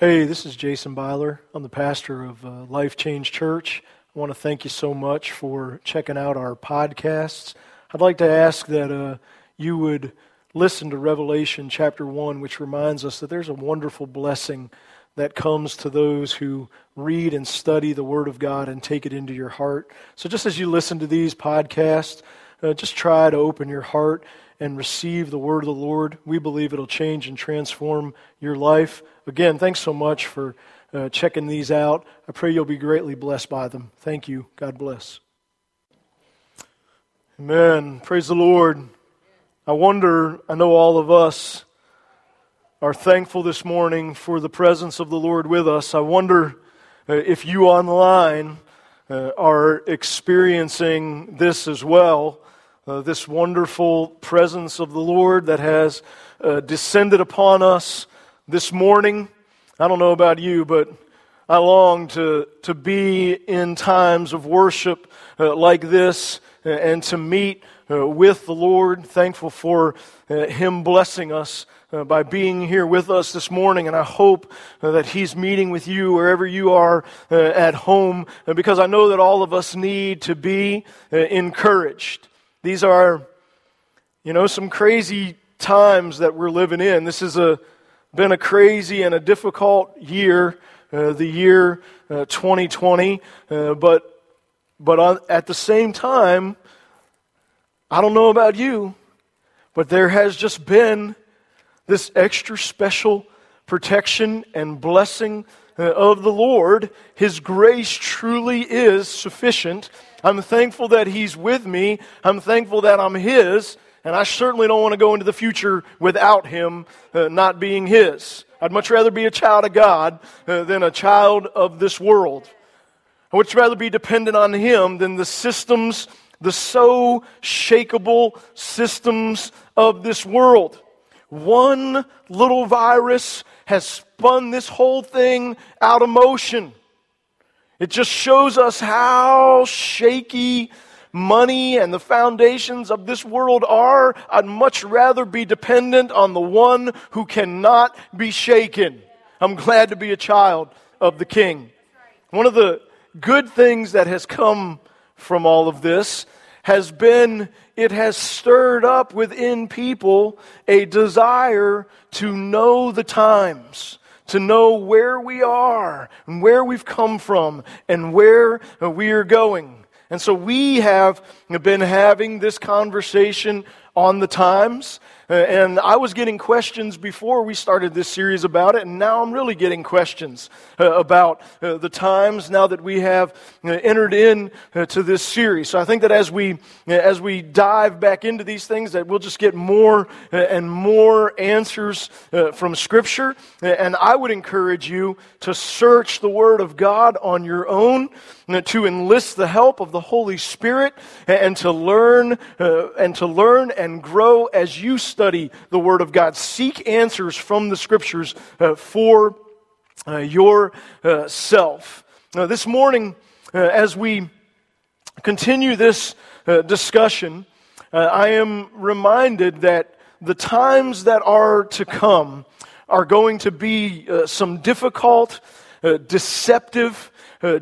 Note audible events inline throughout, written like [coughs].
Hey, this is Jason Byler. I'm the pastor of uh, Life Change Church. I want to thank you so much for checking out our podcasts. I'd like to ask that uh, you would listen to Revelation chapter 1, which reminds us that there's a wonderful blessing that comes to those who read and study the Word of God and take it into your heart. So, just as you listen to these podcasts, uh, just try to open your heart and receive the word of the Lord. We believe it'll change and transform your life. Again, thanks so much for uh, checking these out. I pray you'll be greatly blessed by them. Thank you. God bless. Amen. Praise the Lord. I wonder, I know all of us are thankful this morning for the presence of the Lord with us. I wonder uh, if you online uh, are experiencing this as well uh, this wonderful presence of the Lord that has uh, descended upon us this morning. I don't know about you, but I long to, to be in times of worship uh, like this uh, and to meet uh, with the Lord. Thankful for uh, Him blessing us. By being here with us this morning, and I hope that He's meeting with you wherever you are at home, because I know that all of us need to be encouraged. These are, you know, some crazy times that we're living in. This has a, been a crazy and a difficult year, uh, the year uh, 2020. Uh, but but on, at the same time, I don't know about you, but there has just been this extra special protection and blessing uh, of the Lord. His grace truly is sufficient I'm thankful that He's with me. I'm thankful that I'm His. And I certainly don't want to go into the future without Him uh, not being His. I'd much rather be a child of God uh, than a child of this world. I would rather be dependent on Him than the systems, the so shakable systems of this world. One little virus has spun this whole thing out of motion. It just shows us how shaky money and the foundations of this world are. I'd much rather be dependent on the one who cannot be shaken. I'm glad to be a child of the King. One of the good things that has come from all of this has been it has stirred up within people a desire to know the times to know where we are and where we've come from and where we are going. And so we have been having this conversation on the times Uh, and I was getting questions before we started this series about it, and now I'm really getting questions uh, about uh, the times now that we have uh, entered in uh, to this series. So I think that as we as we dive back into these things, that we'll just get more and more answers from Scripture. And I would encourage you to search the Word of God on your own, to enlist the help of the Holy Spirit, and to learn and to learn and grow as you the Word of God. Seek answers from the Scriptures uh, for uh, yourself. Uh, this morning, uh, as we continue this uh, discussion, uh, I am reminded that the times that are to come are going to be some difficult, deceptive,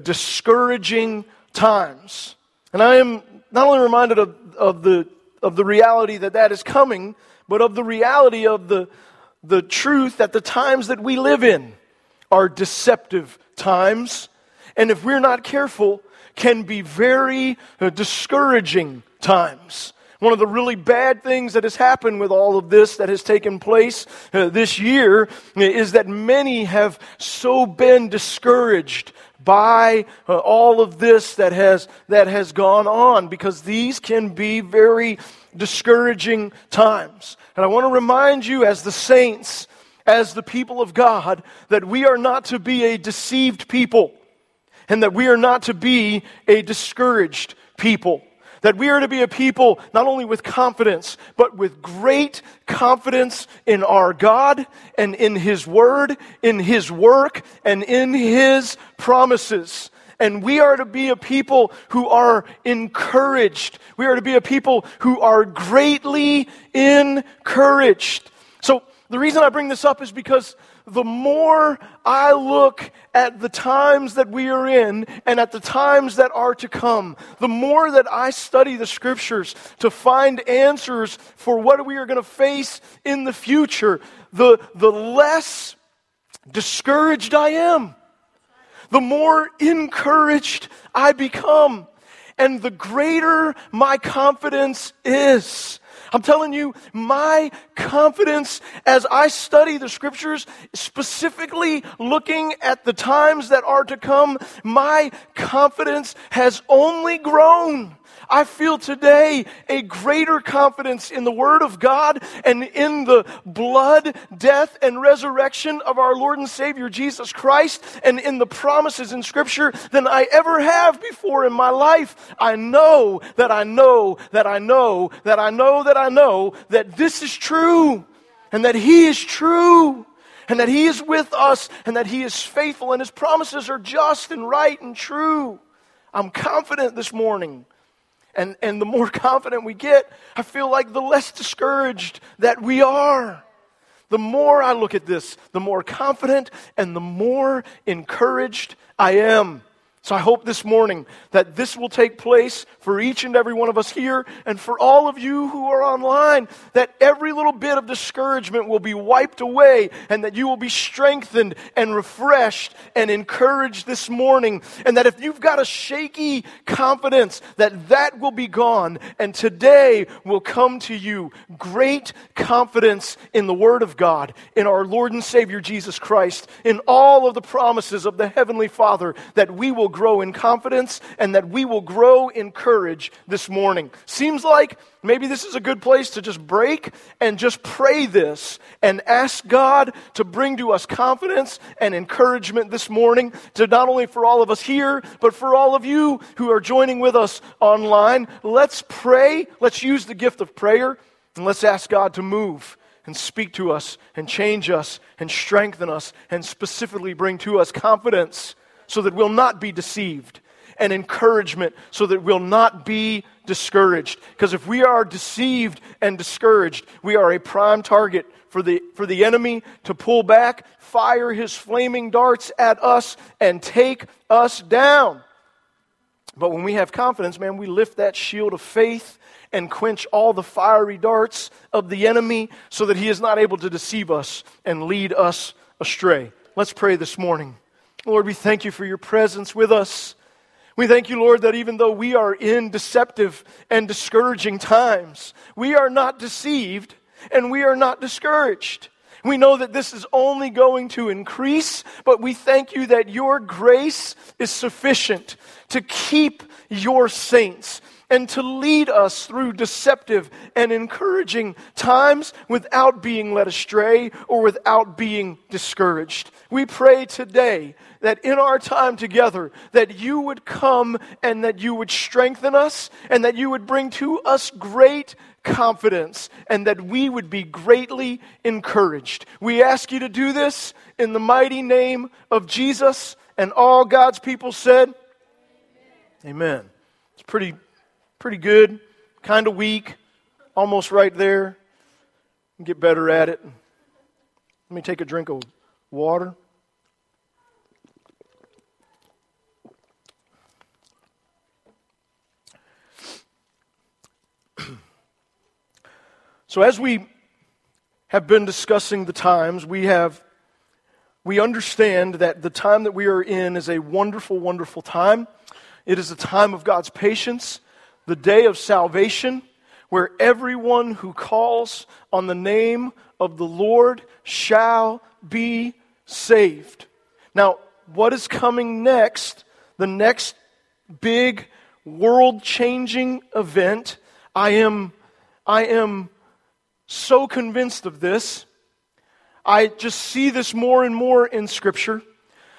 discouraging times. And I am not only reminded of, of the of the reality that that is coming, but of the reality of the, the truth that the times that we live in are deceptive times. And if we're not careful, can be very uh, discouraging times. One of the really bad things that has happened with all of this that has taken place uh, this year is that many have so been discouraged by uh, all of this that has, that has gone on because these can be very discouraging times. And I want to remind you, as the saints, as the people of God, that we are not to be a deceived people and that we are not to be a discouraged people. That we are to be a people not only with confidence, but with great confidence in our God and in His Word, in His work, and in His promises. And we are to be a people who are encouraged. We are to be a people who are greatly encouraged. So, the reason I bring this up is because the more I look at the times that we are in and at the times that are to come, the more that I study the scriptures to find answers for what we are going to face in the future, the, the less discouraged I am, the more encouraged I become, and the greater my confidence is. I'm telling you, my confidence as I study the scriptures, specifically looking at the times that are to come, my confidence has only grown. I feel today a greater confidence in the Word of God and in the blood, death, and resurrection of our Lord and Savior Jesus Christ and in the promises in Scripture than I ever have before in my life. I know that I know that I know that I know that I know that this is true and that He is true and that He is with us and that He is faithful and His promises are just and right and true. I'm confident this morning and, and the more [laughs] confident we get, I feel like the less discouraged that we are. The more I look at this, the more confident and the more encouraged I am. So I hope this morning that this will take place for each and every one of us here and for all of you who are online, that every little bit of discouragement will be wiped away and that you will be strengthened and refreshed and encouraged this morning. And that if you've got a shaky confidence, that that will be gone. And today will come to you great confidence in the Word of God, in our Lord and Savior Jesus Christ, in all of the promises of the Heavenly Father, that we will grow in confidence and that we will grow in courage this morning. Seems like maybe this is a good place to just break and just pray this and ask God to bring to us confidence and encouragement this morning, to not only for all of us here, but for all of you who are joining with us online. Let's pray. Let's use the gift of prayer and let's ask God to move and speak to us and change us and strengthen us and specifically bring to us confidence so that we'll not be deceived, and encouragement so that we'll not be discouraged. Because if we are deceived and discouraged, we are a prime target for the, for the enemy to pull back, fire his flaming darts at us, and take us down. But when we have confidence, man, we lift that shield of faith and quench all the fiery darts of the enemy so that he is not able to deceive us and lead us astray. Let's pray this morning. Lord, we thank you for your presence with us. We thank you, Lord, that even though we are in deceptive and discouraging times, we are not deceived and we are not discouraged. We know that this is only going to increase, but we thank you that your grace is sufficient to keep your saints and to lead us through deceptive and encouraging times without being led astray or without being discouraged. We pray today that in our time together that you would come and that you would strengthen us and that you would bring to us great confidence and that we would be greatly encouraged. We ask you to do this in the mighty name of Jesus and all God's people said Amen. It's pretty pretty good, kind of weak, almost right there. Get better at it. Let me take a drink of water. So as we have been discussing the times, we have we understand that the time that we are in is a wonderful, wonderful time. It is a time of God's patience the day of salvation, where everyone who calls on the name of the Lord shall be saved. Now, what is coming next, the next big world changing event, I am, I am so convinced of this. I just see this more and more in Scripture,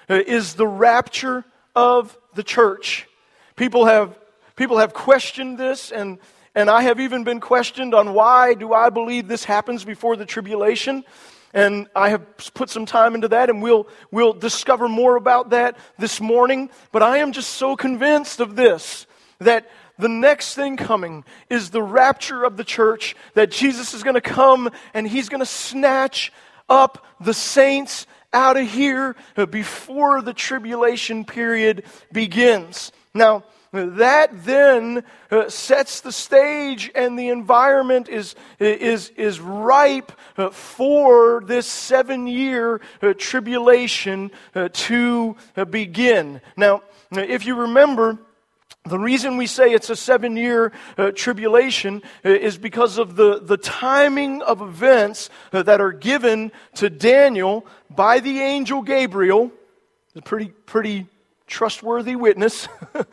uh, is the rapture of the church. People have People have questioned this, and, and I have even been questioned on why do I believe this happens before the tribulation. And I have put some time into that, and we'll, we'll discover more about that this morning. But I am just so convinced of this that the next thing coming is the rapture of the church, that Jesus is going to come and he's going to snatch up the saints out of here before the tribulation period begins. Now, that then uh, sets the stage and the environment is, is, is ripe uh, for this seven year uh, tribulation to begin. Now, if you remember, the reason we say it's a seven year uh, tribulation uh, is because of the, the timing of events uh, that are given to Daniel by the angel Gabriel. A pretty, pretty trustworthy witness. [laughs]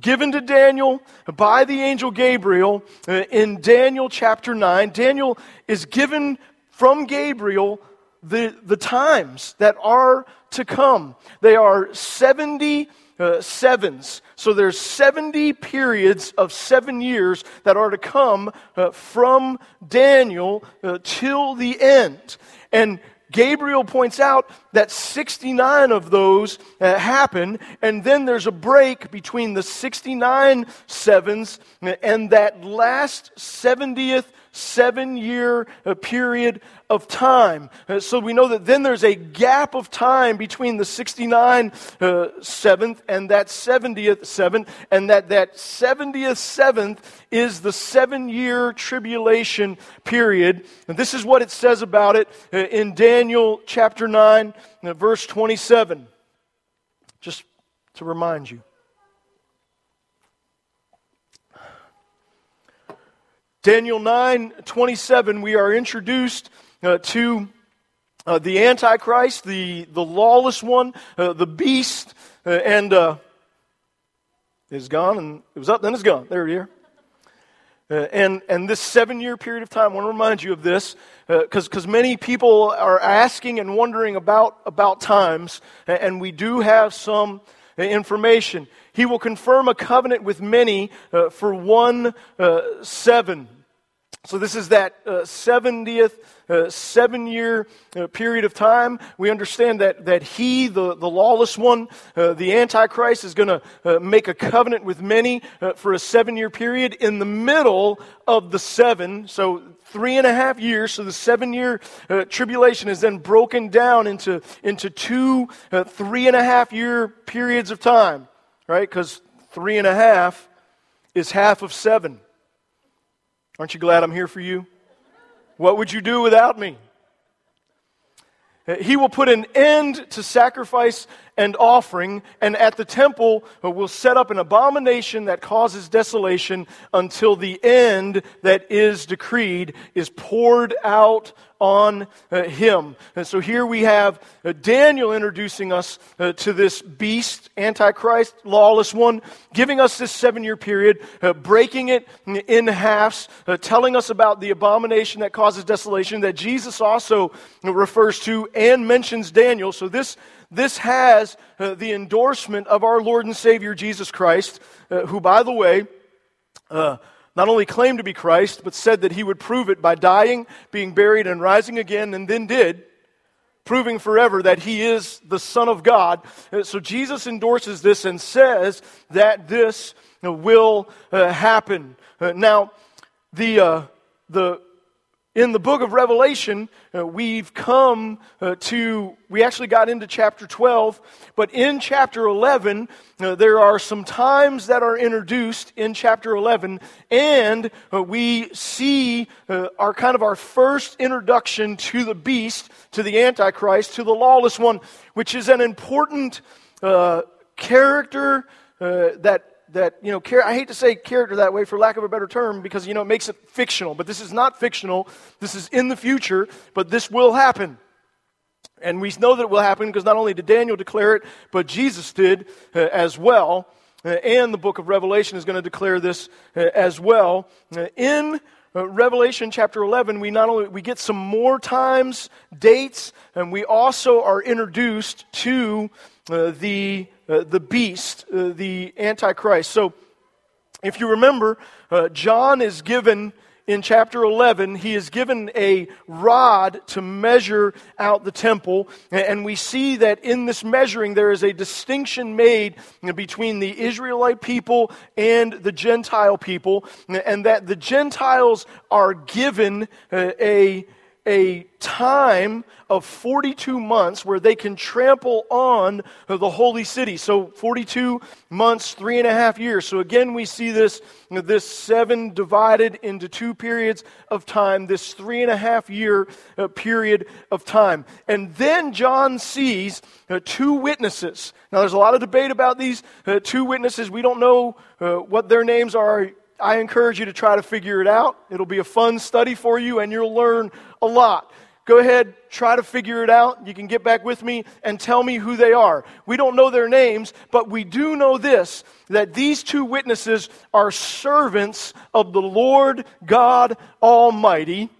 given to Daniel by the angel Gabriel uh, in Daniel chapter 9. Daniel is given from Gabriel the, the times that are to come. They are 70 uh, sevens. So there's 70 periods of seven years that are to come uh, from Daniel uh, till the end. And Gabriel points out that 69 of those uh, happen, and then there's a break between the 69 sevens and that last 70th seven year uh, period of time. Uh, so we know that then there's a gap of time between the 69 uh, seventh and that 70th seventh, and that that 70th seventh is the seven year tribulation period. And this is what it says about it uh, in Daniel chapter 9, uh, verse 27. Just to remind you. Daniel 9 27, we are introduced uh, to uh, the Antichrist, the, the lawless one, uh, the beast, uh, and uh, is gone, and it was up, then it's gone. There you are. Uh, and, and this seven year period of time, I want to remind you of this because uh, many people are asking and wondering about, about times, and we do have some information. He will confirm a covenant with many uh, for one uh, seven. So, this is that uh, 70th uh, seven year uh, period of time. We understand that, that he, the, the lawless one, uh, the Antichrist, is going to uh, make a covenant with many uh, for a seven year period in the middle of the seven. So, three and a half years. So, the seven year uh, tribulation is then broken down into, into two three and a half year periods of time, right? Because three and a half is half of seven. Aren't you glad I'm here for you? What would you do without me? He will put an end to sacrifice and offering, and at the temple will set up an abomination that causes desolation until the end that is decreed is poured out on uh, him. And so here we have uh, Daniel introducing us uh, to this beast, Antichrist, lawless one, giving us this seven year period, breaking it in halves, telling us about the abomination that causes desolation that Jesus also refers to and mentions Daniel. So this this has uh, the endorsement of our Lord and Savior Jesus Christ, uh, who, by the way, uh, not only claimed to be Christ, but said that he would prove it by dying, being buried, and rising again, and then did, proving forever that he is the Son of God. Uh, so Jesus endorses this and says that this will uh, happen. Uh, now, the, the in the book of Revelation, uh, we've come uh, to, we actually got into chapter 12, but in chapter 11, uh, there are some times that are introduced in chapter 11, and uh, we see uh, our kind of our first introduction to the beast, to the Antichrist, to the lawless one, which is an important uh, character that that, you know, char- I hate to say character that way for lack of a better term because, you know, it makes it fictional. But this is not fictional. This is in the future, but this will happen. And we know that it will happen because not only did Daniel declare it, but Jesus did uh, as well. Uh, and the book of Revelation is going to declare this uh, as well. Uh, in uh, Revelation chapter 11, we not only we get some more times, dates, and we also are introduced to uh, the uh, the beast, uh, the Antichrist. So, if you remember, uh, John is given in chapter 11, he is given a rod to measure out the temple. And we see that in this measuring, there is a distinction made between the Israelite people and the Gentile people, and that the Gentiles are given uh, a a time of 42 months where they can trample on the holy city. So 42 months, three and a half years. So again, we see this, this seven divided into two periods of time, this three and a half year uh, period of time. And then John sees uh, two witnesses. Now there's a lot of debate about these uh, two witnesses. We don't know what their names are I encourage you to try to figure it out. It'll be a fun study for you and you'll learn a lot. Go ahead, try to figure it out. You can get back with me and tell me who they are. We don't know their names, but we do know this that these two witnesses are servants of the Lord God Almighty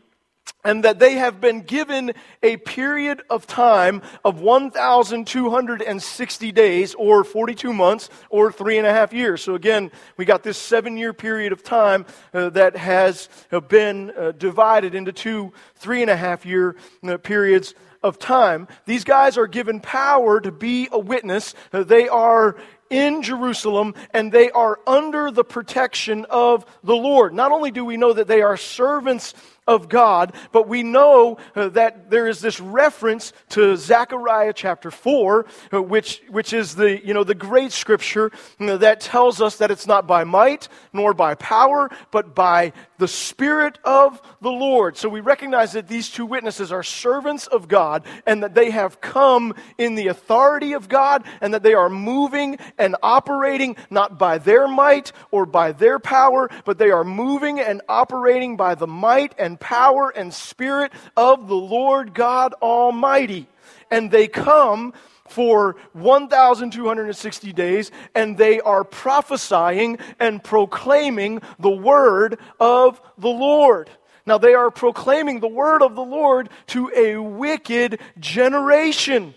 and that they have been given a period of time of 1,260 days, or 42 months, or three and a half years. So again, we got this seven year period of time uh, that has uh, been uh, divided into two three and a half year uh, periods of time. These guys are given power to be a witness. Uh, they are in Jerusalem and they are under the protection of the Lord. Not only do we know that they are servants of God, but we know uh, that there is this reference to Zechariah chapter 4, uh, which, which is the, you know, the great scripture uh, that tells us that it's not by might nor by power, but by the Spirit of the Lord. So we recognize that these two witnesses are servants of God and that they have come in the authority of God and that they are moving and operating not by their might or by their power, but they are moving and operating by the might and power and spirit of the Lord God Almighty. And they come for 1,260 days, and they are prophesying and proclaiming the word of the Lord. Now, they are proclaiming the word of the Lord to a wicked generation,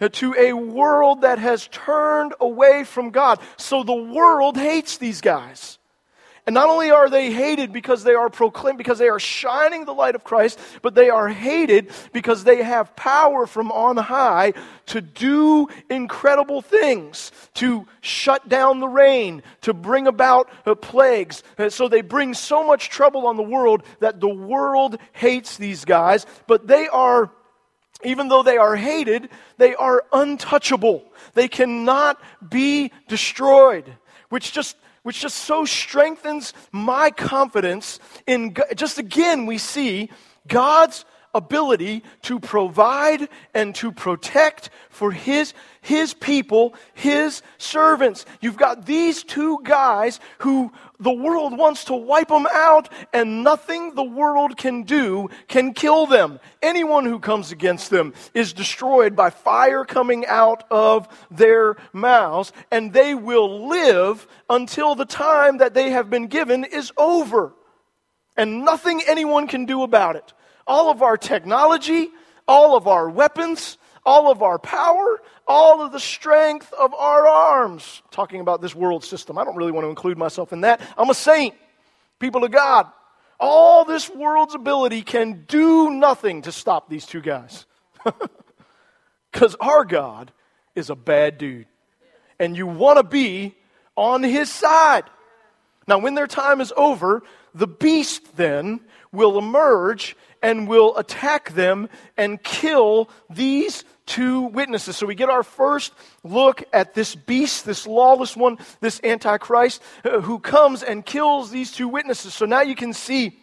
uh, to a world that has turned away from God. So the world hates these guys. And not only are they hated because they are proclaimed, because they are shining the light of Christ, but they are hated because they have power from on high to do incredible things, to shut down the rain, to bring about uh, plagues. Uh, so they bring so much trouble on the world that the world hates these guys, but they are even though they are hated, they are untouchable. They cannot be destroyed, which just which just so strengthens my confidence in God. just again we see God's ability to provide and to protect for his his people, his servants. You've got these two guys who the world wants to wipe them out, and nothing the world can do can kill them. Anyone who comes against them is destroyed by fire coming out of their mouths, and they will live until the time that they have been given is over. And nothing anyone can do about it. All of our technology, all of our weapons, all of our power, all of the strength of our arms. Talking about this world system. I don't really want to include myself in that. I'm a saint, people of God. All this world's ability can do nothing to stop these two guys. [laughs] Because our God is a bad dude. And you want to be on his side. Now, when their time is over, the beast then will emerge and will attack them and kill these two witnesses. So we get our first look at this beast, this lawless one, this Antichrist, uh, who comes and kills these two witnesses. So now you can see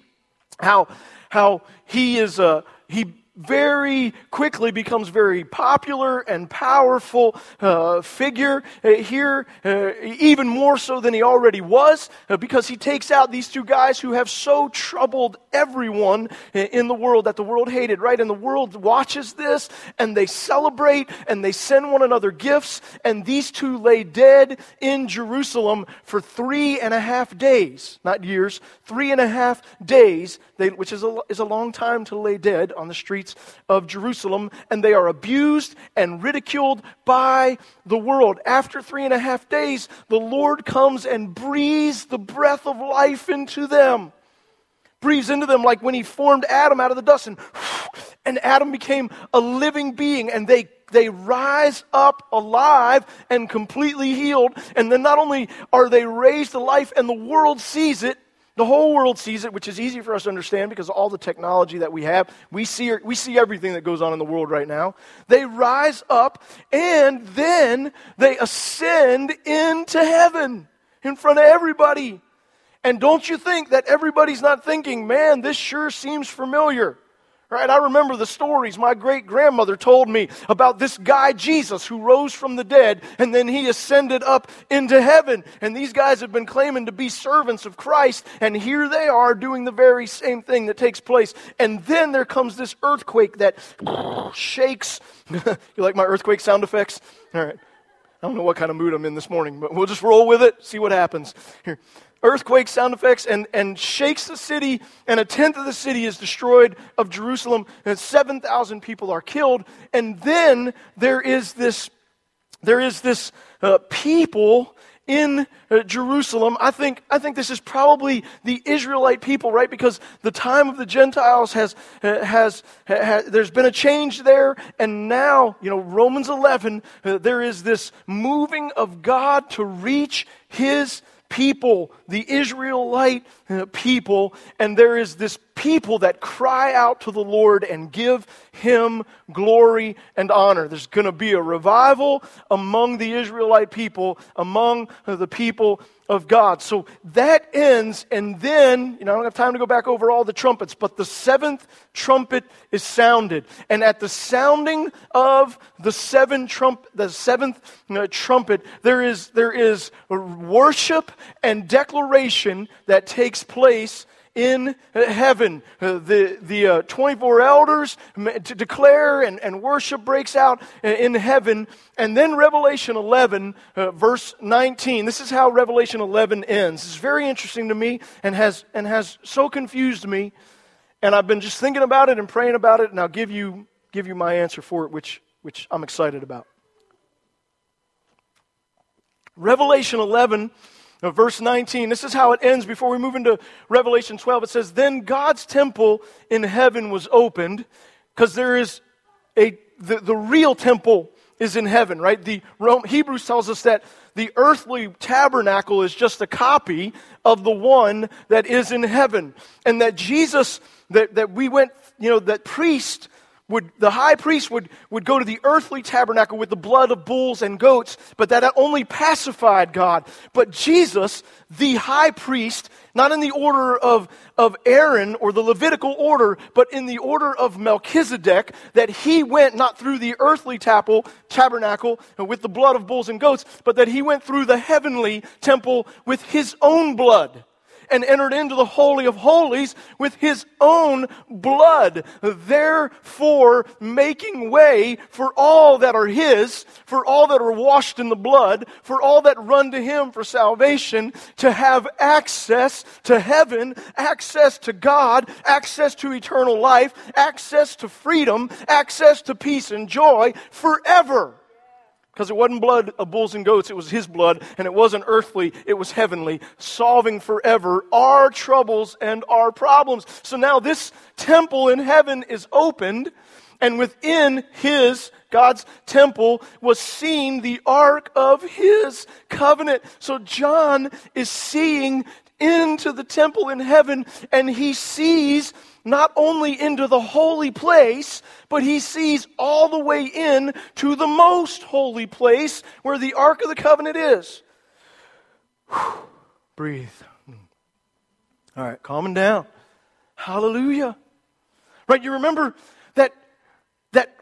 how, how he is, uh, he very quickly becomes very popular and powerful uh, figure uh, here, uh, even more so than he already was, uh, because he takes out these two guys who have so troubled everyone in the world that the world hated, right? And the world watches this and they celebrate and they send one another gifts, and these two lay dead in Jerusalem for three and a half days, not years, three and a half days, they, which is a, is a long time to lay dead on the streets streets of Jerusalem, and they are abused and ridiculed by the world. After three and a half days, the Lord comes and breathes the breath of life into them. Breathes into them like when he formed Adam out of the dust, and, and Adam became a living being, and they they rise up alive and completely healed. And then not only are they raised to life and the world sees it, The whole world sees it, which is easy for us to understand because all the technology that we have. We see, er, we see everything that goes on in the world right now. They rise up and then they ascend into heaven in front of everybody. And don't you think that everybody's not thinking, man, this sure seems familiar? Right? I remember the stories my great grandmother told me about this guy Jesus who rose from the dead and then he ascended up into heaven. And these guys have been claiming to be servants of Christ, and here they are doing the very same thing that takes place. And then there comes this earthquake that [laughs] shakes. [laughs] you like my earthquake sound effects? All right. I don't know what kind of mood I'm in this morning, but we'll just roll with it, see what happens. Here earthquake sound effects and, and shakes the city, and a tenth of the city is destroyed of Jerusalem, and 7,000 people are killed. And then there is this, there is this uh, people in uh, Jerusalem. I think, I think this is probably the Israelite people, right? Because the time of the Gentiles has, uh, has, has there's been a change there. And now, you know, Romans 11, uh, there is this moving of God to reach his people, the Israelite people, and there is this people that cry out to the Lord and give him glory and honor. There's going to be a revival among the Israelite people, among the people of God. So that ends, and then, you know, I don't have time to go back over all the trumpets, but the seventh trumpet is sounded. And at the sounding of the seven trump, the seventh uh, trumpet, there is, there is worship and declaration that takes place in heaven. Uh, the the uh, 24 elders declare and, and worship breaks out in heaven. And then Revelation 11, uh, verse 19. This is how Revelation 11 ends. It's very interesting to me and has, and has so confused me. And I've been just thinking about it and praying about it, and I'll give you, give you my answer for it, which, which I'm excited about. Revelation 11 now, verse 19, this is how it ends before we move into Revelation 12. It says, Then God's temple in heaven was opened, because there is a, the, the real temple is in heaven, right? The Rome, Hebrews tells us that the earthly tabernacle is just a copy of the one that is in heaven. And that Jesus, that, that we went, you know, that priest would, the high priest would, would go to the earthly tabernacle with the blood of bulls and goats, but that only pacified God. But Jesus, the high priest, not in the order of, of Aaron or the Levitical order, but in the order of Melchizedek, that he went not through the earthly tabernacle, tabernacle with the blood of bulls and goats, but that he went through the heavenly temple with his own blood and entered into the Holy of Holies with his own blood, therefore making way for all that are his, for all that are washed in the blood, for all that run to him for salvation, to have access to heaven, access to God, access to eternal life, access to freedom, access to peace and joy forever. Because it wasn't blood of bulls and goats, it was his blood, and it wasn't earthly, it was heavenly, solving forever our troubles and our problems. So now this temple in heaven is opened, and within his, God's temple, was seen the ark of his covenant. So John is seeing into the temple in heaven, and he sees not only into the holy place, but he sees all the way in to the most holy place where the Ark of the Covenant is. Whew. Breathe. All right, calming down. Hallelujah. Right, you remember that that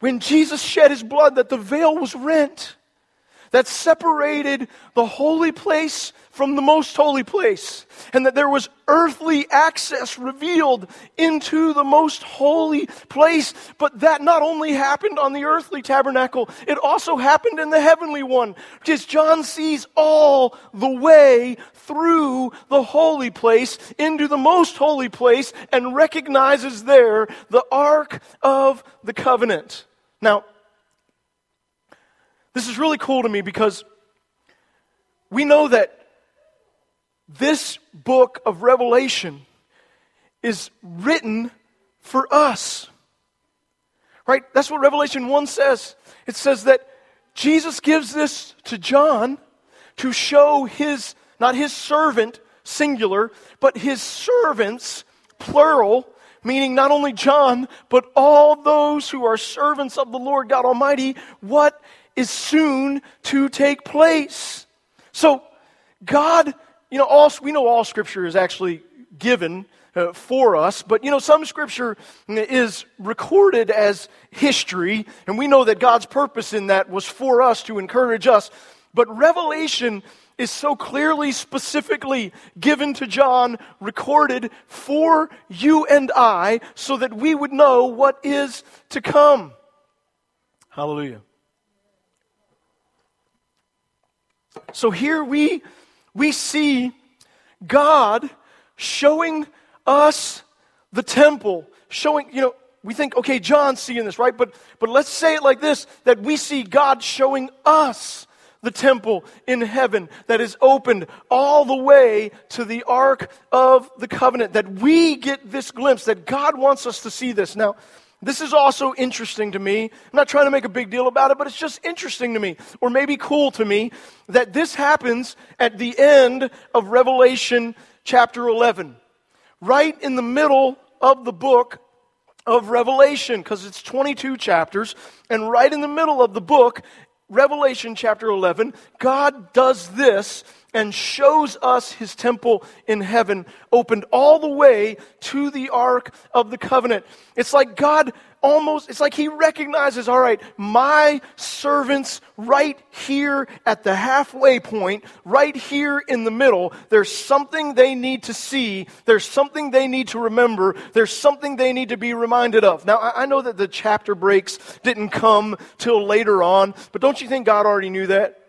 when Jesus shed his blood that the veil was rent that separated the holy place from the most holy place, and that there was earthly access revealed into the most holy place. But that not only happened on the earthly tabernacle, it also happened in the heavenly one, Just John sees all the way through the holy place into the most holy place and recognizes there the Ark of the Covenant. Now, this is really cool to me because we know that this book of Revelation is written for us. Right? That's what Revelation 1 says. It says that Jesus gives this to John to show his, not his servant, singular, but his servants, plural, meaning not only John, but all those who are servants of the Lord God Almighty, what is soon to take place. So, God, you know, all, we know all scripture is actually given uh, for us, but you know, some scripture is recorded as history, and we know that God's purpose in that was for us to encourage us. But Revelation is so clearly, specifically given to John, recorded for you and I, so that we would know what is to come. Hallelujah. So here we, we see God showing us the temple, showing, you know, we think, okay, John's seeing this, right? But, but let's say it like this that we see God showing us the temple in heaven that is opened all the way to the Ark of the Covenant, that we get this glimpse, that God wants us to see this. Now, this is also interesting to me. I'm not trying to make a big deal about it, but it's just interesting to me, or maybe cool to me, that this happens at the end of Revelation chapter 11, right in the middle of the book of Revelation, because it's 22 chapters, and right in the middle of the book Revelation chapter 11, God does this and shows us his temple in heaven, opened all the way to the Ark of the Covenant. It's like God almost, it's like he recognizes, all right, my servants right here at the halfway point, right here in the middle, there's something they need to see. There's something they need to remember. There's something they need to be reminded of. Now, I know that the chapter breaks didn't come till later on, but don't you think God already knew that?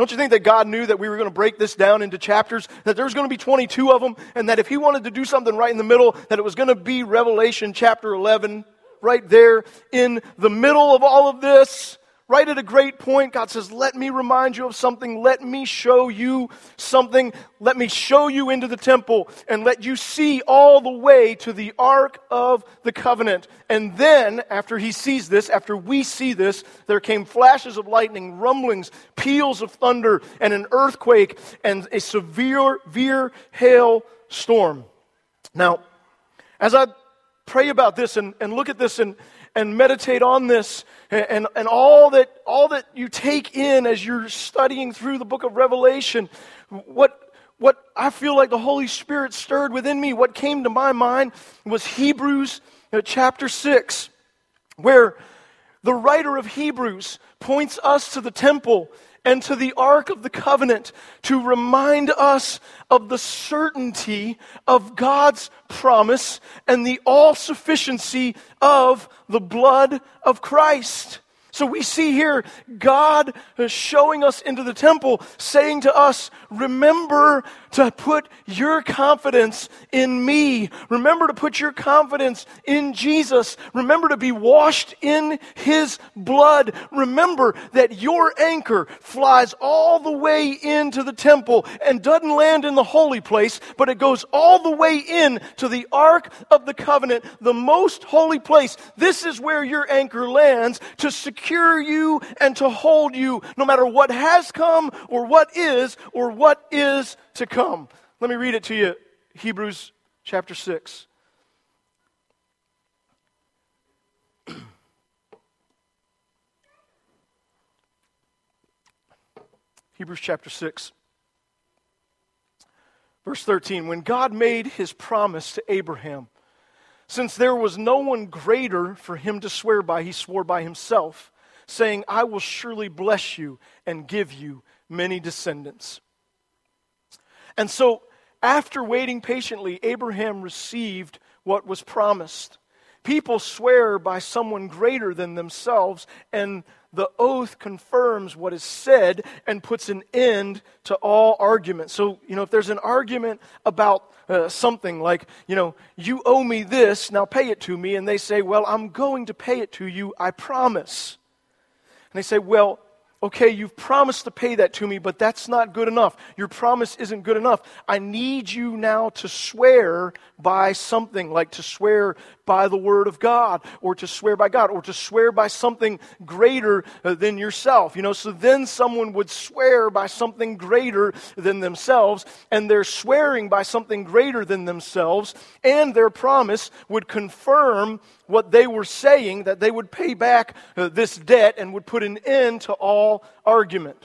Don't you think that God knew that we were going to break this down into chapters, that there was going to be 22 of them, and that if He wanted to do something right in the middle, that it was going to be Revelation chapter 11? right there in the middle of all of this, right at a great point, God says, Let me remind you of something. Let me show you something. Let me show you into the temple and let you see all the way to the Ark of the Covenant. And then, after he sees this, after we see this, there came flashes of lightning, rumblings, peals of thunder, and an earthquake, and a severe, severe hail storm. Now, as I pray about this and, and look at this and, and meditate on this and, and, all, that, all that you take in as you're studying through the book of Revelation, what, what I feel like the Holy Spirit stirred within me, what came to my mind was Hebrews uh, chapter 6, where the writer of Hebrews points us to the temple and to the Ark of the Covenant to remind us of the certainty of God's promise and the all sufficiency of the blood of Christ. So we see here God showing us into the temple, saying to us, Remember to put your confidence in me. Remember to put your confidence in Jesus. Remember to be washed in his blood. Remember that your anchor flies all the way into the temple and doesn't land in the holy place, but it goes all the way in to the Ark of the Covenant, the most holy place. This is where your anchor lands to secure you and to hold you no matter what has come or what is or what is to come. Let me read it to you Hebrews chapter 6. [clears throat] Hebrews chapter 6. Verse 13 When God made his promise to Abraham, since there was no one greater for him to swear by, he swore by himself, saying, I will surely bless you and give you many descendants. And so, after waiting patiently, Abraham received what was promised. People swear by someone greater than themselves, and the oath confirms what is said and puts an end to all argument. So, you know, if there's an argument about uh, something like, you know, you owe me this, now pay it to me, and they say, well, I'm going to pay it to you, I promise. And they say, well, okay, you've promised to pay that to me, but that's not good enough. Your promise isn't good enough. I need you now to swear by something, like to swear by the Word of God, or to swear by God, or to swear by something greater uh, than yourself. You know, so then someone would swear by something greater than themselves, and they're swearing by something greater than themselves, and their promise would confirm what they were saying, that they would pay back uh, this debt and would put an end to all argument.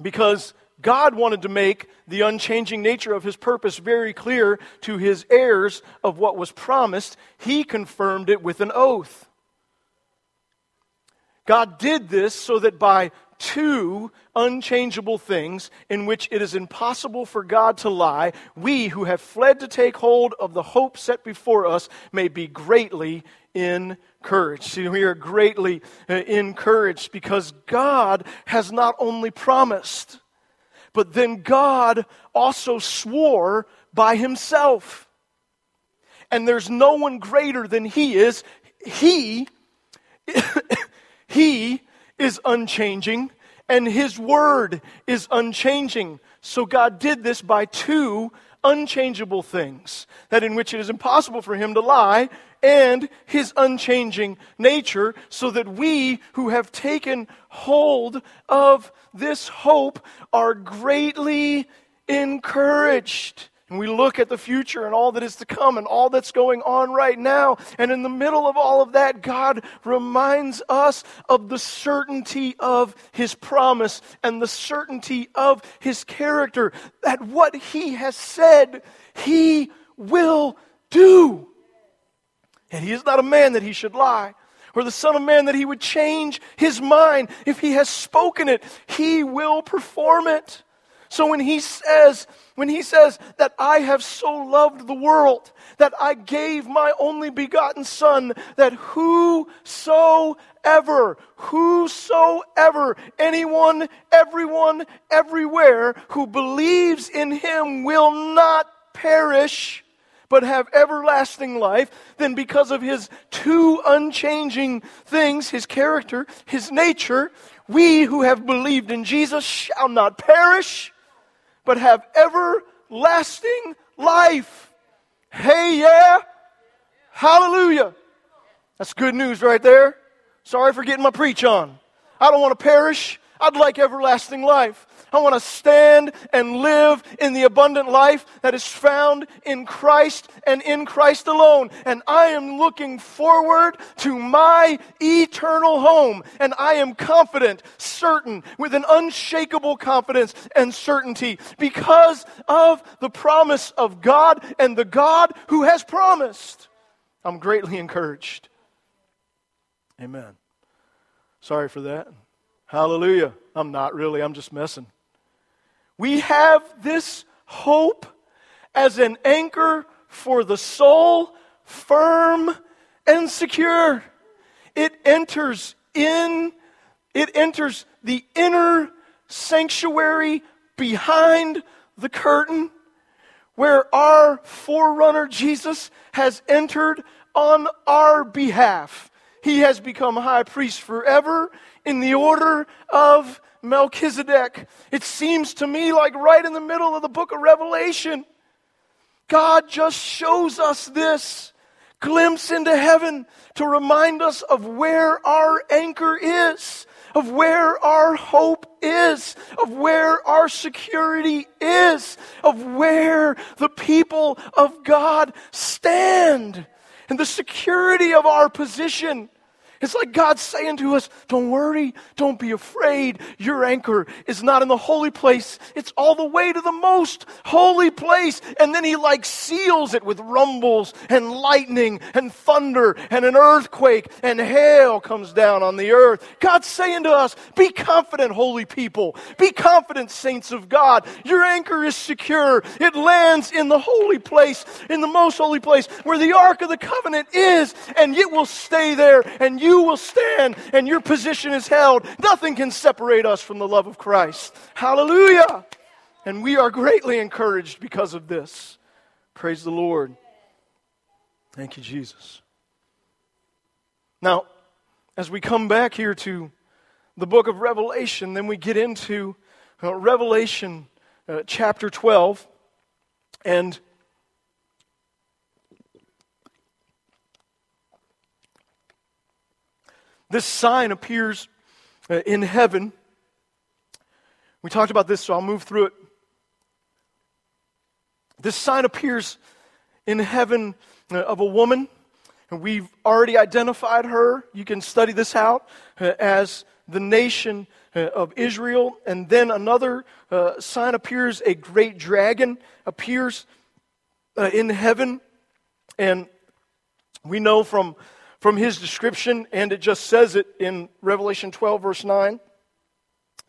Because God wanted to make the unchanging nature of his purpose very clear to his heirs of what was promised, he confirmed it with an oath. God did this so that by two unchangeable things in which it is impossible for God to lie, we who have fled to take hold of the hope set before us may be greatly encouraged. See, we are greatly uh, encouraged because God has not only promised, but then God also swore by himself. And there's no one greater than he is. He, [coughs] he is unchanging, and His Word is unchanging. So God did this by two unchangeable things, that in which it is impossible for Him to lie, and His unchanging nature, so that we who have taken hold of this hope are greatly encouraged. And we look at the future and all that is to come and all that's going on right now. And in the middle of all of that, God reminds us of the certainty of His promise and the certainty of His character that what He has said, He will do. And He is not a man that He should lie or the Son of Man that he would change his mind. If he has spoken it, he will perform it. So when he says, when he says that I have so loved the world, that I gave my only begotten Son, that whosoever, whosoever, anyone, everyone, everywhere who believes in him will not perish, but have everlasting life, then because of his two unchanging things, his character, his nature, we who have believed in Jesus shall not perish, but have everlasting life. Hey, yeah. Hallelujah. That's good news right there. Sorry for getting my preach on. I don't want to perish. I'd like everlasting life. I want to stand and live in the abundant life that is found in Christ and in Christ alone. And I am looking forward to my eternal home. And I am confident, certain, with an unshakable confidence and certainty because of the promise of God and the God who has promised. I'm greatly encouraged. Amen. Sorry for that. Hallelujah. I'm not really, I'm just messing. We have this hope as an anchor for the soul, firm and secure. It enters in, it enters the inner sanctuary behind the curtain where our forerunner Jesus has entered on our behalf. He has become high priest forever in the order of Melchizedek. It seems to me like right in the middle of the book of Revelation, God just shows us this glimpse into heaven to remind us of where our anchor is, of where our hope is, of where our security is, of where the people of God stand, and the security of our position it's like God saying to us, Don't worry, don't be afraid. Your anchor is not in the holy place, it's all the way to the most holy place. And then He like seals it with rumbles and lightning and thunder and an earthquake and hail comes down on the earth. God's saying to us, Be confident, holy people. Be confident, saints of God. Your anchor is secure. It lands in the holy place, in the most holy place where the Ark of the Covenant is, and it will stay there, and you you will stand and your position is held. Nothing can separate us from the love of Christ. Hallelujah. And we are greatly encouraged because of this. Praise the Lord. Thank you, Jesus. Now, as we come back here to the book of Revelation, then we get into uh, Revelation uh, chapter 12. And this sign appears uh, in heaven. We talked about this, so I'll move through it. This sign appears in heaven uh, of a woman. And we've already identified her. You can study this out uh, as the nation of Israel. And then another sign appears a great dragon appears in heaven. And we know from, from his description, and it just says it in Revelation 12, verse 9,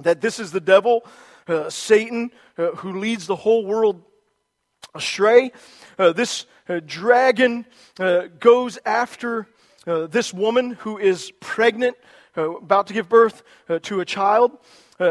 that this is the devil, uh, Satan, uh, who leads the whole world astray. Uh, this uh, dragon uh, goes after uh, this woman who is pregnant, uh, about to give birth uh, to a child.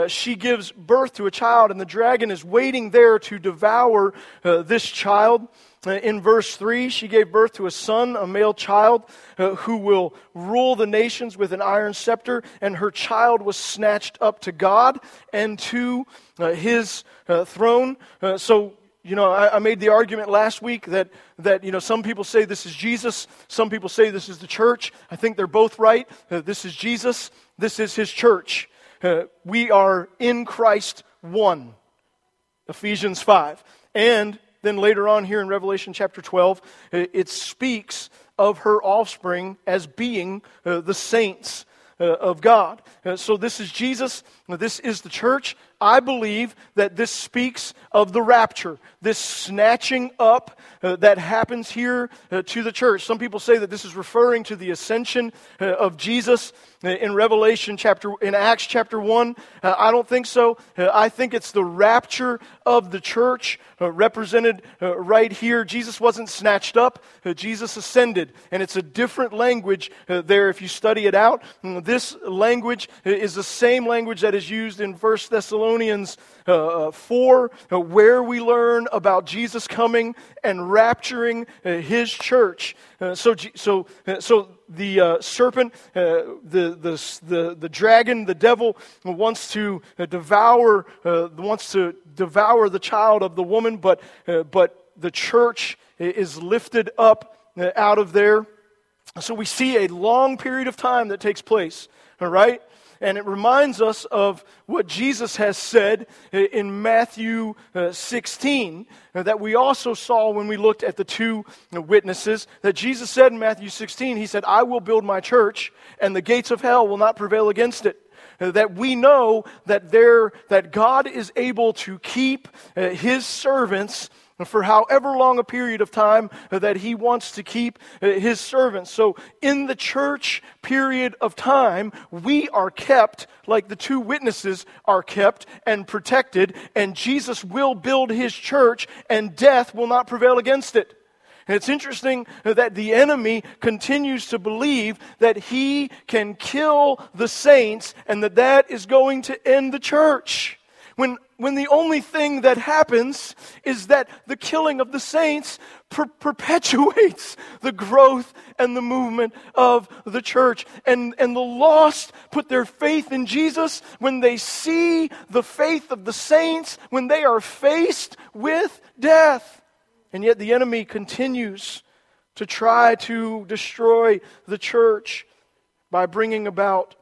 she gives birth to a child, and the dragon is waiting there to devour this child. Uh, in verse 3, she gave birth to a son, a male child, uh, who will rule the nations with an iron scepter, and her child was snatched up to God and to uh, his throne. so you know, I, I, made the argument last week that, that, you know, some people say this is Jesus, some people say this is the church. I think they're both right. Uh, this is Jesus, this is his church. Uh, we are in Christ one. Ephesians 5. And then later on here in Revelation chapter 12, uh, it speaks of her offspring as being uh, the saints uh, of God. Uh, so this is Jesus, this is the church. I believe that this speaks of the rapture, this snatching up uh, that happens here uh, to the church. Some people say that this is referring to the ascension uh, of Jesus uh, in Revelation chapter, in Acts chapter 1. Uh, I don't think so. Uh, I think it's the rapture of the church represented right here. Jesus wasn't snatched up, Jesus ascended. And it's a different language there if you study it out. Mm, this language is the same language that is used in 1 Thessalonians uh, uh, 4, uh, where we learn about Jesus coming and rapturing uh, his church. Uh, so, so, uh, so the serpent, the, the, the, the dragon, the devil wants to devour, wants to devour the child of the woman, but, but the church is lifted up out of there. So we see a long period of time that takes place, all right? And it reminds us of what Jesus has said in Matthew uh, 16 uh, that we also saw when we looked at the two witnesses. That Jesus said in Matthew 16, He said, I will build my church, and the gates of hell will not prevail against it uh, that we know that there that God is able to keep his servants for however long a period of time that he wants to keep uh, his servants. So, in the church period of time, we are kept like the two witnesses are kept and protected, and Jesus will build his church, and death will not prevail against it. And it's interesting that the enemy continues to believe that he can kill the saints and that that is going to end the church. When when the only thing that happens is that the killing of the saints per- perpetuates the growth and the movement of the church. And, and the lost put their faith in Jesus when they see the faith of the saints, when they are faced with death. And yet the enemy continues to try to destroy the church by bringing about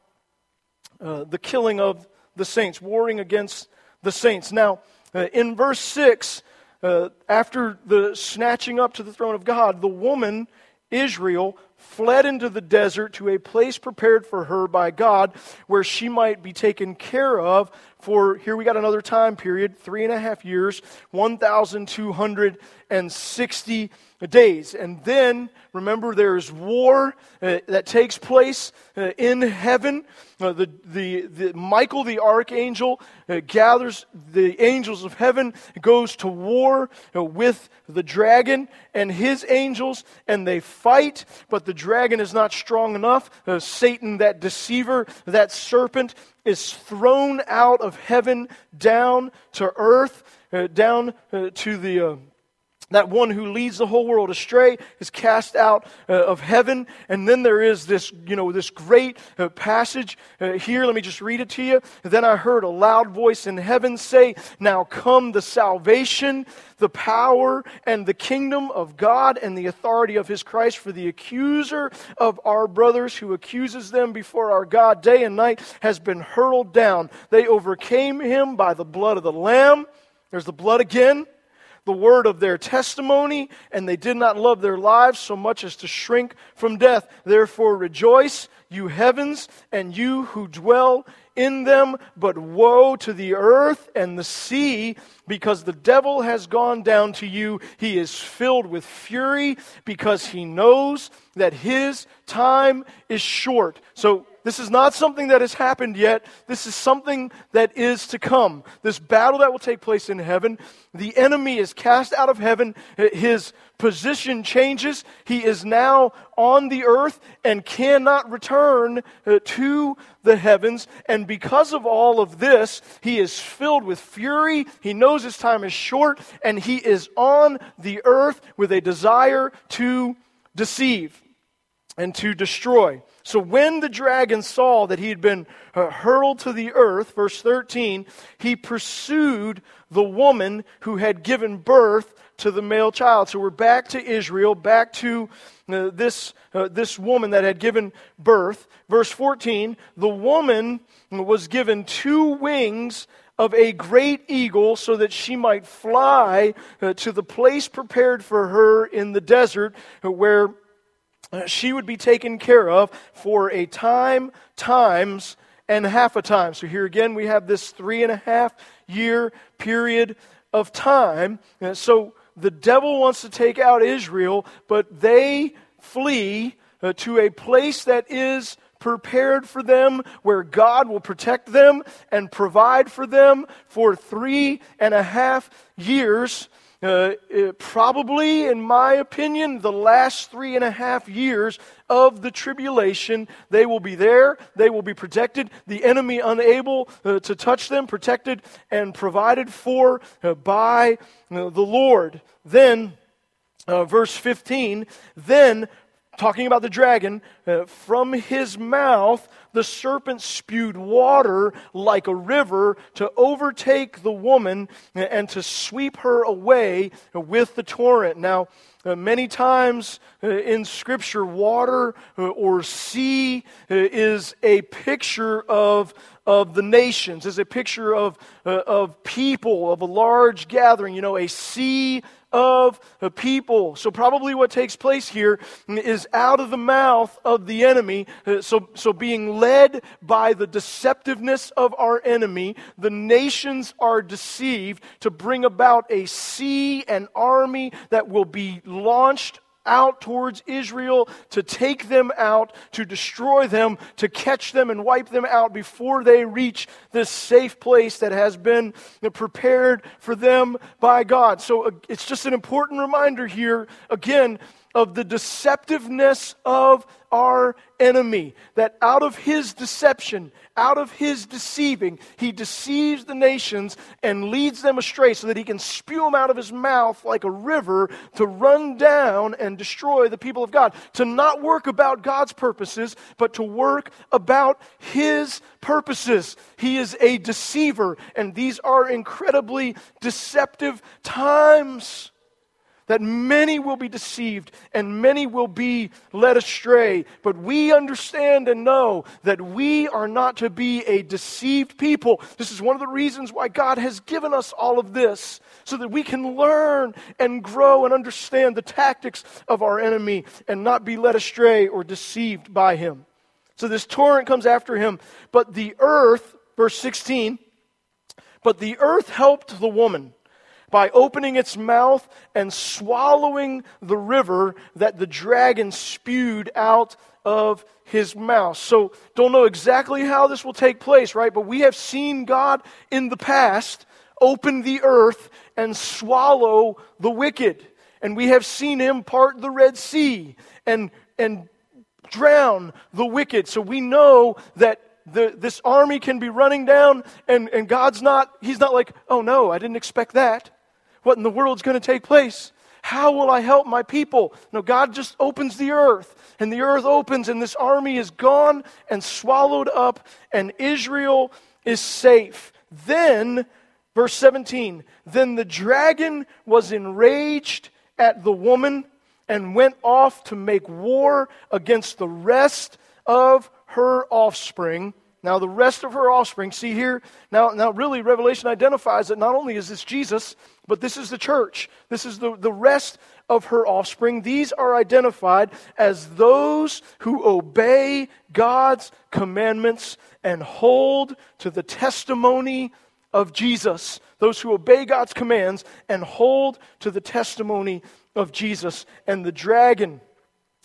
uh, the killing of the saints, warring against the saints. Now, uh, in verse 6, uh, after the snatching up to the throne of God, the woman, Israel, fled into the desert to a place prepared for her by God where she might be taken care of for, here we got another time period, three and a half years, 1,260 days. And then, remember, there's war uh, that takes place uh, in heaven. Uh, the, the, the, Michael the archangel uh, gathers the angels of heaven, goes to war uh, with the dragon and his angels, and they fight, but the dragon is not strong enough. Uh, Satan, that deceiver, that serpent, is thrown out of heaven down to earth, down to the that one who leads the whole world astray is cast out uh, of heaven. And then there is this you know this great uh, passage uh, here. Let me just read it to you. Then i heard a loud voice in heaven say now come the salvation the power and the kingdom of god and the authority of his christ for the accuser of our brothers who accuses them before our god day and night has been hurled down. They overcame him by the blood of the lamb. There's the blood again the word of their testimony, and they did not love their lives so much as to shrink from death. Therefore, rejoice, you heavens, and you who dwell in them. But woe to the earth and the sea, because the devil has gone down to you. He is filled with fury, because he knows that his time is short. So, this is not something that has happened yet. This is something that is to come. This battle that will take place in heaven. The enemy is cast out of heaven. His position changes. He is now on the earth and cannot return uh, to the heavens. And because of all of this, he is filled with fury. He knows his time is short, and he is on the earth with a desire to deceive and to destroy. So when the dragon saw that he had been uh, hurled to the earth, verse 13, he pursued the woman who had given birth to the male child. So we're back to Israel, back to uh, this, uh, this woman that had given birth. Verse 14, the woman was given two wings of a great eagle so that she might fly uh, to the place prepared for her in the desert where she would be taken care of for a time, times, and half a time. So here again, we have this three and a half year period of time. Uh, so the devil wants to take out Israel, but they flee uh, to a place that is prepared for them, where God will protect them and provide for them for three and a half years. Uh, uh, probably, in my opinion, the last three and a half years of the tribulation. They will be there, they will be protected, the enemy unable uh, to touch them, protected and provided for uh, by uh, the Lord. Then, verse 15, then talking about the dragon, uh, from his mouth the serpent spewed water like a river to overtake the woman and to sweep her away with the torrent. Now, uh, many times uh, in Scripture, water uh, or sea uh, is a picture of, of the nations, is a picture of, uh, of people, of a large gathering, you know, a sea of people. So, probably what takes place here is out of the mouth of the enemy. Uh, so, so being led by the deceptiveness of our enemy, the nations are deceived to bring about a sea and army that will be launched out towards Israel to take them out, to destroy them, to catch them and wipe them out before they reach this safe place that has been prepared for them by God. So uh, it's just an important reminder here, again, of the deceptiveness of our enemy. That out of his deception, out of his deceiving, he deceives the nations and leads them astray so that he can spew them out of his mouth like a river to run down and destroy the people of God. To not work about God's purposes, but to work about his purposes. He is a deceiver, and these are incredibly deceptive times that many will be deceived and many will be led astray. But we understand and know that we are not to be a deceived people. This is one of the reasons why God has given us all of this, so that we can learn and grow and understand the tactics of our enemy and not be led astray or deceived by him. So this torrent comes after him. But the earth, verse 16, but the earth helped the woman by opening its mouth and swallowing the river that the dragon spewed out of his mouth. So, don't know exactly how this will take place, right? But we have seen God in the past open the earth and swallow the wicked. And we have seen him part the Red Sea and, and drown the wicked. So we know that the, this army can be running down and, and God's not, he's not like, oh no, I didn't expect that what in the world's going to take place. How will I help my people? No, God just opens the earth, and the earth opens, and this army is gone and swallowed up, and Israel is safe. Then, verse 17, then the dragon was enraged at the woman and went off to make war against the rest of her offspring. Now, the rest of her offspring, see here, now, now really, Revelation identifies that not only is this Jesus, but this is the church. This is the, the rest of her offspring. These are identified as those who obey God's commandments and hold to the testimony of Jesus. Those who obey God's commands and hold to the testimony of Jesus. And the dragon,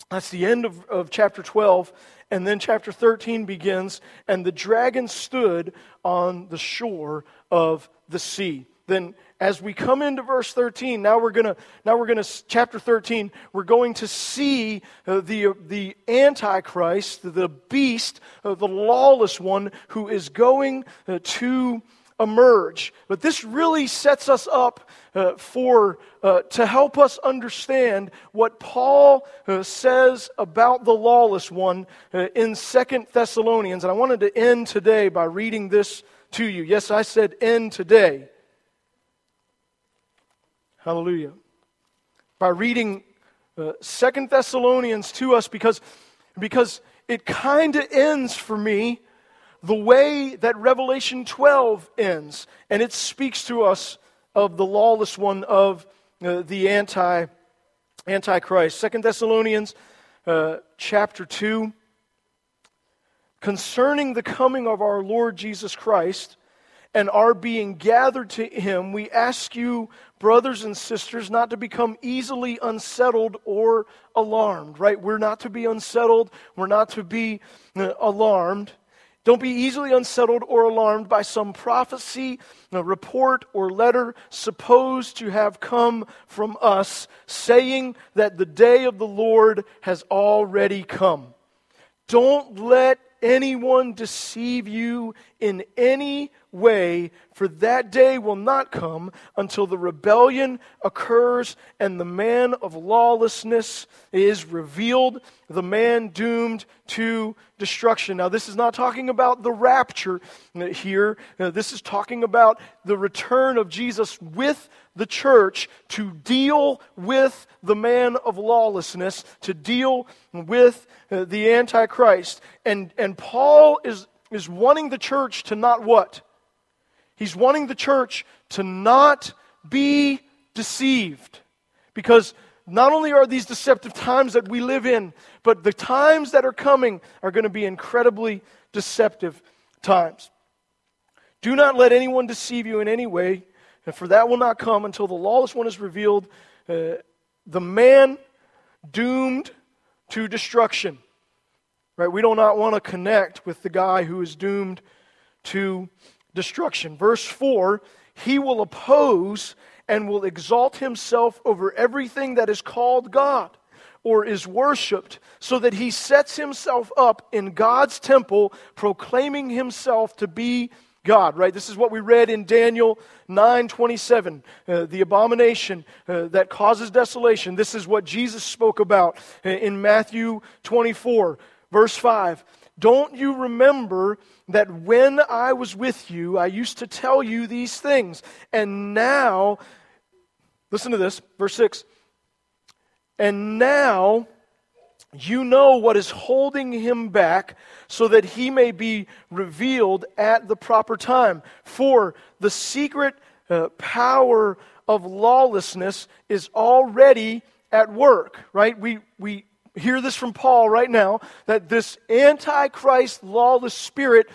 that's the end of, of chapter 12 and then chapter 13 begins, and the dragon stood on the shore of the sea. Then as we come into verse 13 now we're going to now we're going to chapter 13 we're going to see uh, the the antichrist the beast uh, the lawless one who is going uh, to emerge. But this really sets us up uh, for uh, to help us understand what Paul uh, says about the lawless one uh, in Second Thessalonians. And I wanted to end today by reading this to you. Yes, I said end today. Hallelujah. By reading uh, Second Thessalonians to us because because it kind of ends for me the way that Revelation 12 ends. And it speaks to us of the lawless one of uh, the anti antichrist. Second Thessalonians uh, chapter 2 concerning the coming of our Lord Jesus Christ and our being gathered to him, we ask you, brothers and sisters, not to become easily unsettled or alarmed, right? We're not to be unsettled, we're not to be uh, alarmed. Don't be easily unsettled or alarmed by some prophecy, report, or letter supposed to have come from us, saying that the day of the Lord has already come. Don't let anyone deceive you in any way, for that day will not come until the rebellion occurs and the man of lawlessness is revealed, the man doomed to destruction. Now, this is not talking about the rapture here. Uh, this is talking about the return of Jesus with the church to deal with the man of lawlessness, to deal with uh, the Antichrist. And, and Paul is, is wanting the church to not what? He's wanting the church to not be deceived. Because not only are these deceptive times that we live in, but the times that are coming are going to be incredibly deceptive times. Do not let anyone deceive you in any way, and for that will not come until the lawless one is revealed, uh, the man doomed to destruction. Right? We do not want to connect with the guy who is doomed to destruction. Verse 4 He will oppose and will exalt himself over everything that is called God or is worshiped, so that he sets himself up in God's temple, proclaiming himself to be God, right? This is what we read in Daniel 9:27, uh, the abomination uh, that causes desolation. This is what Jesus spoke about uh, in Matthew 24, verse 5. Don't you remember that when I was with you, I used to tell you these things? And now, listen to this, verse 6. And now you know what is holding him back so that he may be revealed at the proper time. For the secret uh, power of lawlessness is already at work, right? We, we hear this from Paul right now that this antichrist lawless spirit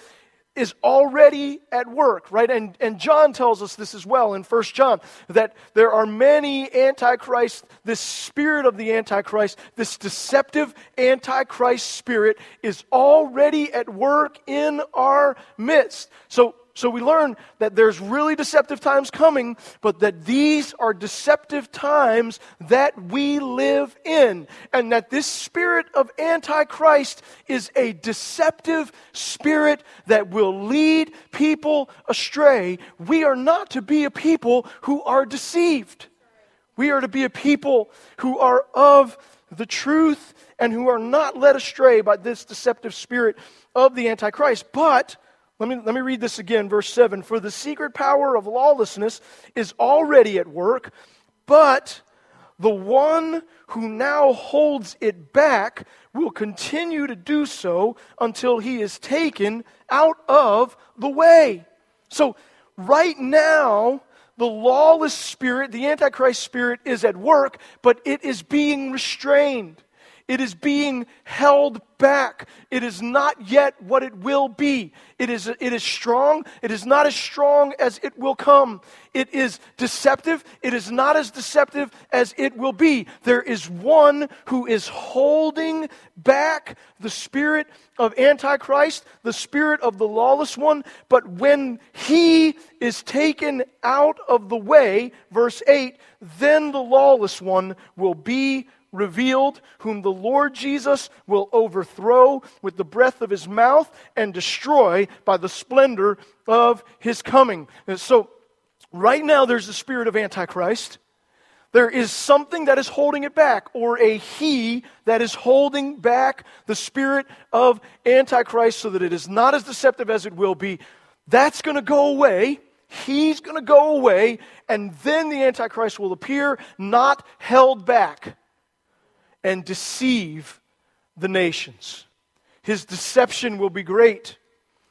is already at work, right? And, and John tells us this as well in First John that there are many antichrist, this spirit of the antichrist, this deceptive antichrist spirit is already at work in our midst. So so we learn that there's really deceptive times coming, but that these are deceptive times that we live in. And that this spirit of Antichrist is a deceptive spirit that will lead people astray. We are not to be a people who are deceived. We are to be a people who are of the truth and who are not led astray by this deceptive spirit of the Antichrist. But, let me, let me read this again, verse 7 For the secret power of lawlessness is already at work, but the one who now holds it back will continue to do so until he is taken out of the way. So, right now, the lawless spirit, the Antichrist spirit, is at work, but it is being restrained. It is being held back. It is not yet what it will be. It is, it is strong. It is not as strong as it will come. It is deceptive. It is not as deceptive as it will be. There is one who is holding back the spirit of Antichrist, the spirit of the lawless one. But when he is taken out of the way, verse 8, then the lawless one will be revealed, whom the Lord Jesus will overthrow with the breath of his mouth and destroy by the splendor of his coming. And so, right now, there's the spirit of Antichrist. There is something that is holding it back, or a he that is holding back the spirit of Antichrist so that it is not as deceptive as it will be. That's going to go away. He's going to go away, and then the Antichrist will appear, not held back and deceive the nations. His deception will be great.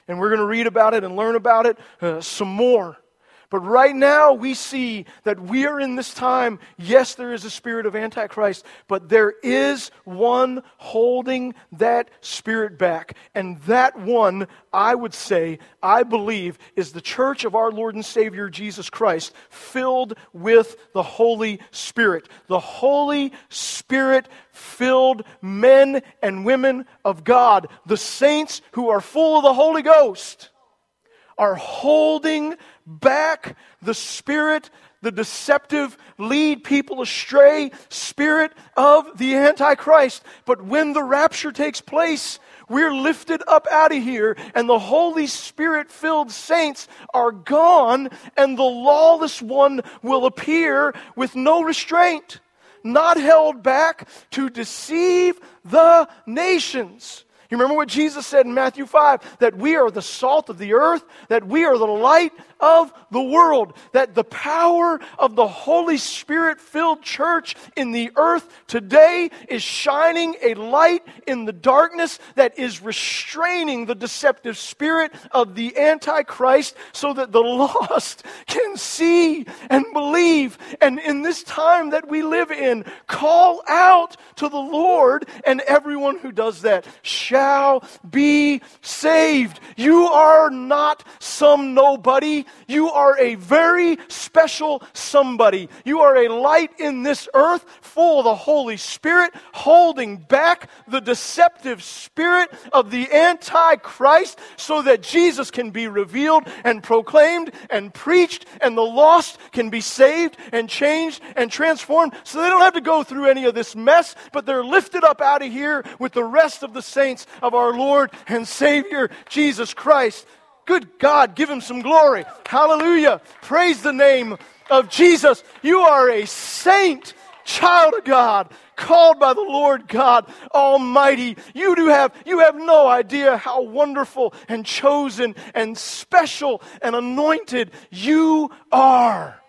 And we're going to read about it and learn about it uh, some more. But right now, we see that we are in this time. Yes, there is a spirit of Antichrist, but there is one holding that spirit back. And that one, I would say, I believe, is the church of our Lord and Savior Jesus Christ, filled with the Holy Spirit. The Holy Spirit filled men and women of God, the saints who are full of the Holy Ghost, are holding back the spirit, the deceptive, lead people astray spirit of the Antichrist. But when the rapture takes place, we're lifted up out of here, and the Holy Spirit filled saints are gone, and the lawless one will appear with no restraint, not held back to deceive the nations. You remember what Jesus said in Matthew 5 that we are the salt of the earth, that we are the light of the world, that the power of the Holy Spirit filled church in the earth today is shining a light in the darkness that is restraining the deceptive spirit of the Antichrist so that the [laughs] lost can see and believe. And in this time that we live in, call out to the Lord, and everyone who does that shall be saved. You are not some nobody. You are a very special somebody. You are a light in this earth full of the Holy Spirit, holding back the deceptive spirit of the Antichrist so that Jesus can be revealed and proclaimed and preached, and the lost can be saved and changed and transformed so they don't have to go through any of this mess, but they're lifted up out of here with the rest of the saints of our Lord and Savior, Jesus Christ. Good God, give him some glory. Hallelujah. Praise the name of Jesus. You are a saint, child of God, called by the Lord God Almighty. You do have, you have no idea how wonderful and chosen and special and anointed you are.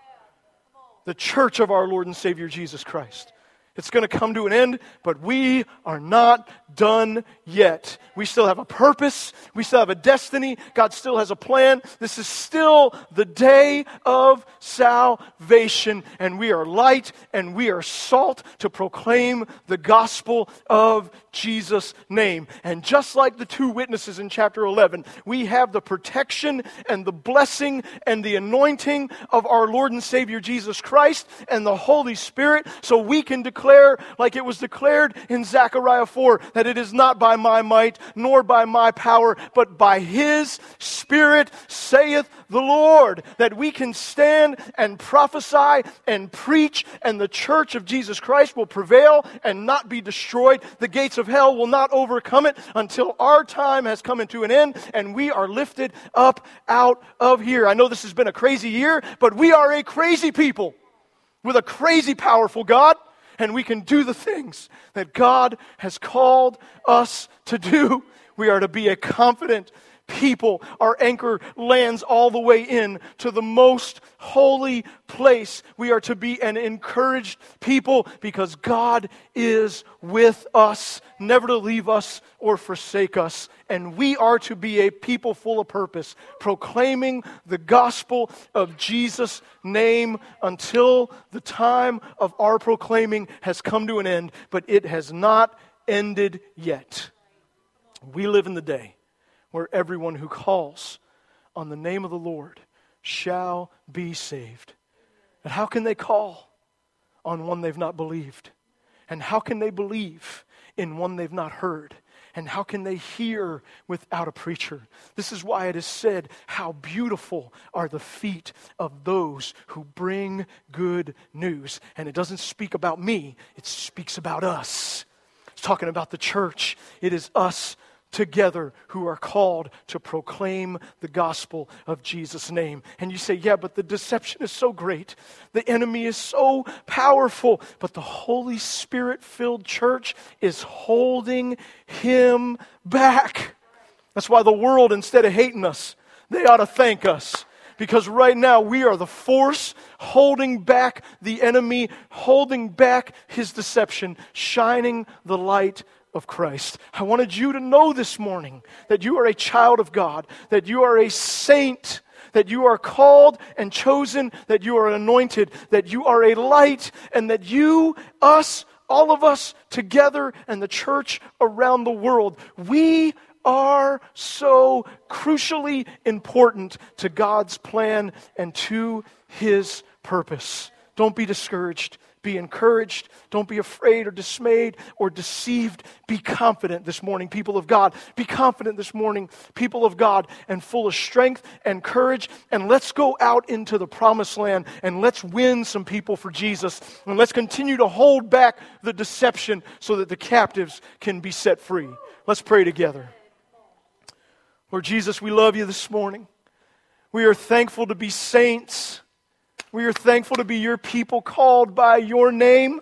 The church of our Lord and Savior Jesus Christ. It's going to come to an end, but we are not done yet. We still have a purpose. We still have a destiny. God still has a plan. This is still the day of salvation, and we are light and we are salt to proclaim the gospel of Jesus' name. And just like the two witnesses in chapter 11, we have the protection and the blessing and the anointing of our Lord and Savior Jesus Christ and the Holy Spirit, so we can declare like it was declared in Zechariah 4, that it is not by my might nor by my power, but by his Spirit, saith the Lord, that we can stand and prophesy and preach, and the church of Jesus Christ will prevail and not be destroyed. The gates of hell will not overcome it until our time has come into an end and we are lifted up out of here. I know this has been a crazy year, but we are a crazy people. with a crazy powerful God, and we can do the things that God has called us to do. We are to be a confident people. Our anchor lands all the way in to the most holy place. We are to be an encouraged people because God is with us, never to leave us or forsake us. And we are to be a people full of purpose, proclaiming the gospel of Jesus' name until the time of our proclaiming has come to an end, but it has not ended yet. We live in the day where everyone who calls on the name of the Lord shall be saved. And how can they call on one they've not believed? And how can they believe in one they've not heard? And how can they hear without a preacher? This is why it is said, How beautiful are the feet of those who bring good news. And it doesn't speak about me, it speaks about us. It's talking about the church. It is us together who are called to proclaim the gospel of Jesus' name. And you say, yeah, but the deception is so great. The enemy is so powerful. But the Holy Spirit filled church is holding him back. That's why the world, instead of hating us, they ought to thank us. Because right now we are the force holding back the enemy, holding back his deception, shining the light of Christ. I wanted you to know this morning that you are a child of God, that you are a saint, that you are called and chosen, that you are anointed, that you are a light, and that you, us, all of us together, and the church around the world, we are so crucially important to God's plan and to His purpose. Don't be discouraged. Be encouraged. Don't be afraid or dismayed or deceived. Be confident this morning, people of God. Be confident this morning, people of God, and full of strength and courage. And let's go out into the promised land and let's win some people for Jesus. And let's continue to hold back the deception so that the captives can be set free. Let's pray together. Lord Jesus, we love you this morning. We are thankful to be saints. We are thankful to be your people called by your name,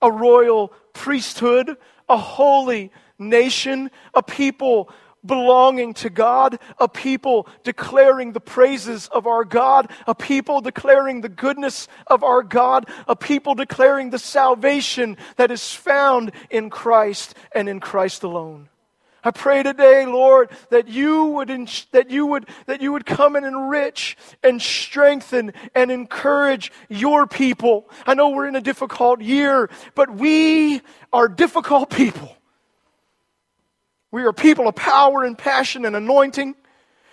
a royal priesthood, a holy nation, a people belonging to God, a people declaring the praises of our God, a people declaring the goodness of our God, a people declaring the salvation that is found in Christ and in Christ alone. I pray today, Lord, that you would that you would that you would come and enrich and strengthen and encourage your people. I know we're in a difficult year, but we are difficult people. We are people of power and passion and anointing,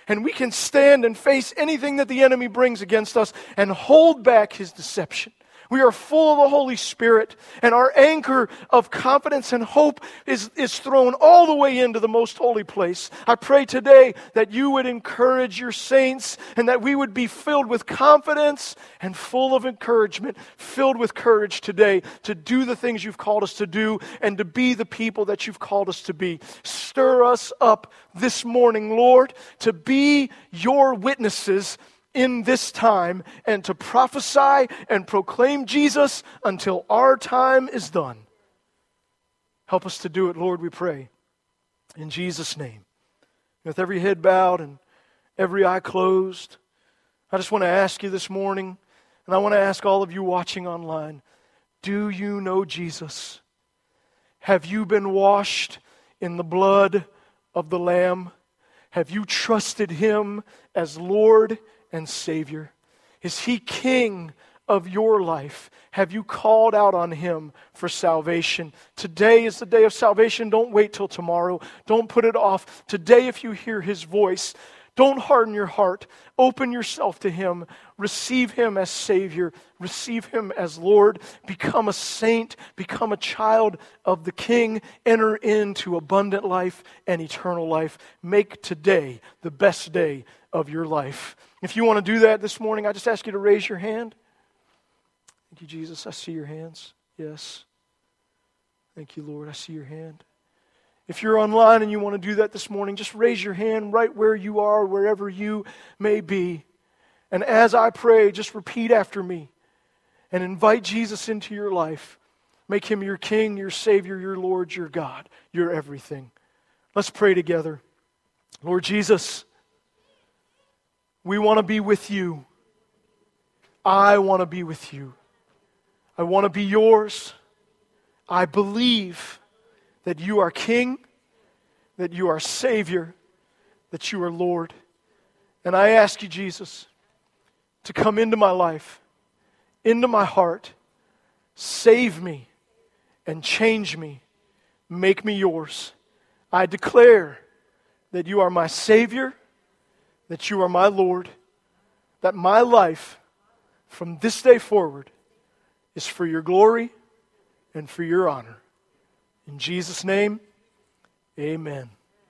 and we can stand and face anything that the enemy brings against us and hold back his deception. We are full of the Holy Spirit, and our anchor of confidence and hope is, is thrown all the way into the most holy place. I pray today that you would encourage your saints and that we would be filled with confidence and full of encouragement, filled with courage today to do the things you've called us to do and to be the people that you've called us to be. Stir us up this morning, Lord, to be your witnesses in this time and to prophesy and proclaim Jesus until our time is done. Help us to do it, Lord, we pray. In Jesus' name. With every head bowed and every eye closed, I just want to ask you this morning, and I want to ask all of you watching online do you know Jesus? Have you been washed in the blood of the Lamb? Have you trusted Him as Lord and Savior? Is He King of your life? Have you called out on Him for salvation? Today is the day of salvation. Don't wait till tomorrow. Don't put it off. Today, if you hear His voice, don't harden your heart. Open yourself to Him. Receive Him as Savior. Receive Him as Lord. Become a saint. Become a child of the King. Enter into abundant life and eternal life. Make today the best day of your life. If you want to do that this morning, I just ask you to raise your hand. Thank you, Jesus. I see your hands. Yes. Thank you, Lord. I see your hand. If you're online and you want to do that this morning, just raise your hand right where you are, wherever you may be. And as I pray, just repeat after me. and invite Jesus into your life. Make him your King, your Savior, your Lord, your God, your everything. Let's pray together. Lord Jesus, we want to be with you. I want to be with you. I want to be yours. I believe that you are King, that you are Savior, that you are Lord. And I ask you, Jesus, to come into my life, into my heart, save me, and change me. Make me yours. I declare that you are my Savior, that you are my Lord, that my life from this day forward is for your glory and for your honor. In Jesus' name, amen.